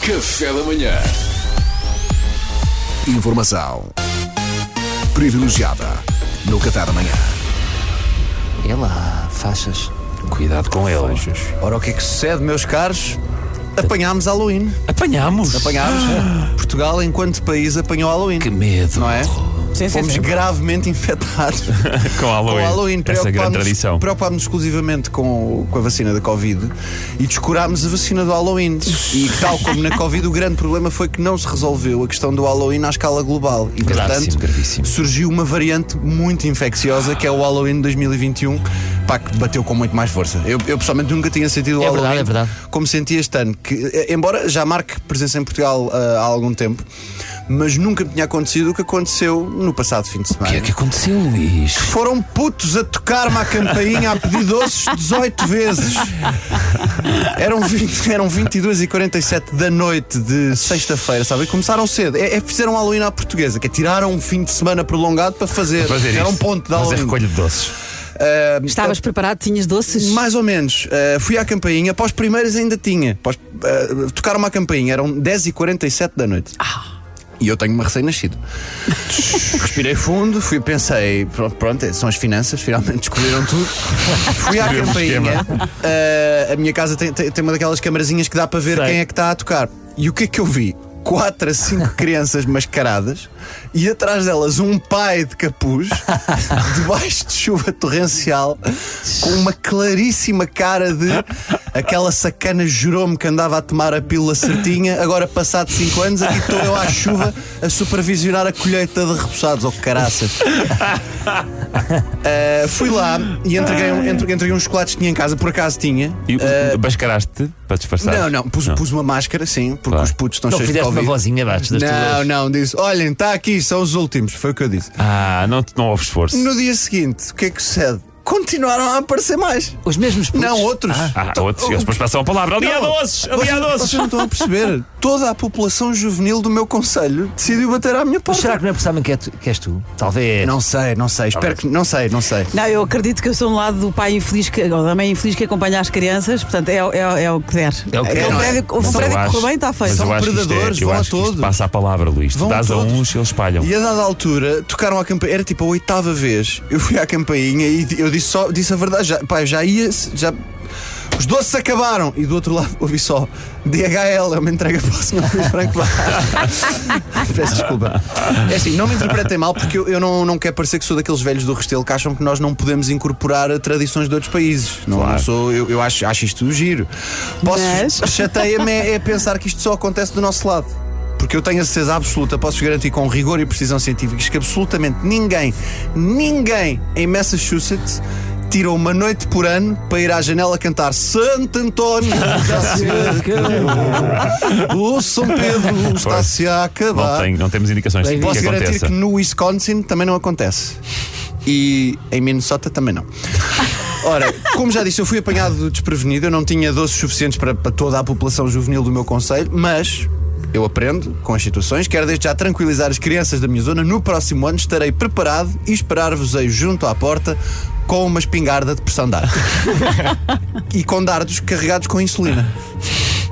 Café da manhã. Informação privilegiada no Café da Manhã. É lá, faixas. Cuidado com ele. Ora, o que é que sucede, meus caros? Apanhámos Halloween. Apanhámos. Apanhámos. Portugal, enquanto país, apanhou Halloween. Que medo. Não é? Sim, sim, Fomos sim. gravemente infectados Com Halloween. com Halloween. Essa grande Preocupámos- tradição. Preocupámos exclusivamente com, com a vacina da Covid e descurámos a vacina do Halloween. E tal como na Covid, o grande problema foi que não se resolveu a questão do Halloween à escala global. E, Gravíssimo, portanto, gravíssimo. surgiu uma variante muito infecciosa que é o Halloween 2021, pá, que bateu com muito mais força. Eu, eu pessoalmente nunca tinha sentido o É verdade, Halloween é verdade. como senti este ano, que eh, embora já marque presença em Portugal ah, há algum tempo, mas nunca me tinha acontecido o que aconteceu no passado fim de O semana. que é que aconteceu, Luís? Foram putos a tocar-me à campainha a pedir doces 18 vezes. Eram, 20, eram 22 e 47 da noite de sexta-feira, sabe? E começaram cedo. É, é fizeram Halloween à portuguesa, que é tiraram um fim de semana prolongado para fazer. Fazer Era um ponto de Fazer Halloween. recolha de doces. Ah, Estavas preparado? Tinhas doces? mais ou menos. Uh, fui à campainha, após primeiras ainda tinha. Após, uh, tocaram uma campainha, eram 10h47 da noite. E eu tenho uma recém-nascido. Respirei fundo, fui pensei, pronto, pronto, são as finanças, finalmente descobriram tudo. Fui à campainha. uh, a minha casa tem, tem, tem uma daquelas camarazinhas que dá para ver Sei. quem é que está a tocar. E o que é que eu vi? Quatro a cinco crianças mascaradas e atrás delas um pai de capuz, debaixo de chuva torrencial, com uma claríssima cara de aquela sacana jurou-me que andava a tomar a pílula certinha, agora passado cinco anos, aqui estou eu à chuva a supervisionar a colheita de repousados, ou caraças. Uh, fui lá e entreguei, um- entre- entreguei uns chocolates que tinha em casa, por acaso tinha. E Uh, mascaraste para disfarçar? não, não, pus, pus uma máscara, sim, porque Claro. os putos estão Não cheios de fizeste uma Covid. vozinha abaixo das Não, tuas. não, disse: olhem, está aqui, são os últimos. Foi o que eu disse. Ah, não, não houve esforço. No dia seguinte, o que é que sucede? Continuaram a aparecer mais. Os mesmos putos. Não, outros. Ah, outros. Eles depois passam a palavra. Ali há Não. doces! Ali há Vocês, doces! vocês não estão a perceber. Toda a população juvenil do meu conselho decidiu bater à minha Mas porta. será que não é por sabem que, é tu, que és tu? Talvez. Não sei, não sei. Espero que. Não sei, não sei. Não, eu acredito que eu sou um lado do pai infeliz que, ou da mãe infeliz que acompanha as crianças, portanto é, é, é o que der. É o que Aquele der, é? prédio, o Mas eu prédio que acho- correu bem está feito. Mas São é- predadores, vão a todos. passa a palavra, Luís. Tu dás a uns e eles espalham. E a dada altura tocaram a campainha, era tipo a oitava vez. Eu fui à campainha e eu disse só, disse a verdade, já, pá, eu já ia, já. Os doces acabaram! E do outro lado ouvi só DHL, é uma entrega para o Sr. Luís Franco. Peço desculpa. É assim, não me interpretem mal, porque eu, eu não, não quero parecer que sou daqueles velhos do Restelo que acham que nós não podemos incorporar tradições de outros países. Não, não sou, eu, eu acho, acho isto giro. Posso, Mas- chateia-me é, é pensar que isto só acontece do nosso lado. Porque eu tenho a certeza absoluta, posso garantir com rigor e precisão científicos que absolutamente ninguém, ninguém em Massachusetts tirou uma noite por ano para ir à janela cantar Santo António está-se a acabar. O São Pedro está-se a Não, acabar. tem- não temos indicações de que Posso garantir aconteça. que no Wisconsin também não acontece. E em Minnesota também não. Ora, como já disse, eu fui apanhado desprevenido, eu não tinha doces suficientes para, para toda a população juvenil do meu conselho, mas eu aprendo com as situações. Quero desde já tranquilizar as crianças da minha zona. No próximo ano estarei preparado e esperar-vos-ei junto à porta com uma espingarda de pressão de ar. e com dardos carregados com insulina.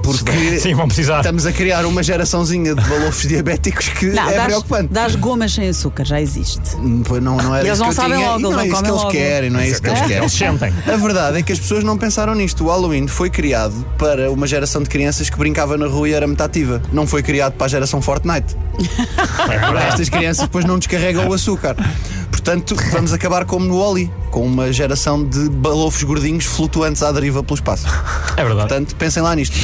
Porque Sim, vão precisar. estamos a criar uma geraçãozinha de balofos diabéticos que Não, é dás, preocupante. dás gomas sem açúcar, já existe. Não, não era Eles isso não que eu sabem tinha. logo, não eles é não isso que eles logo. querem, não é isso que eles querem. Eles sentem. A verdade é que as pessoas não pensaram nisto. O Halloween foi criado para uma geração de crianças que brincava na rua e era muito ativa. Não foi criado para a geração Fortnite. Estas crianças depois não descarregam o açúcar. Portanto, vamos acabar como no Oli, com uma geração de balofos gordinhos flutuantes à deriva pelo espaço. É verdade. Portanto, pensem lá nisto.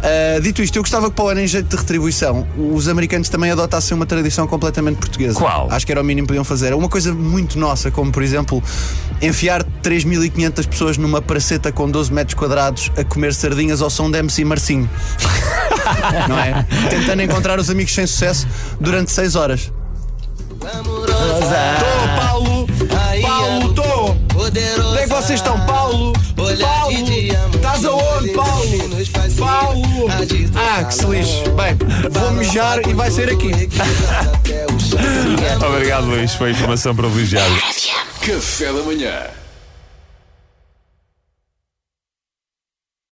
Ah, dito isto, eu gostava que para o ano, em jeito de retribuição, os americanos também adotassem uma tradição completamente portuguesa. Qual? Acho que era o mínimo que podiam fazer. É uma coisa muito nossa, como por exemplo, enfiar 3.500 pessoas numa praceta com 12 metros quadrados a comer sardinhas ao som de MC Marcinho. Não é? Tentando encontrar os amigos sem sucesso durante 6 horas. Paulo, estou! Onde é que vocês estão, Paulo? Paulo! Estás aonde, Paulo? Paulo! Ah, que se lixe. Bem, vou mijar e vai ser aqui. Obrigado, Luís. Foi informação privilegiada. Café da manhã.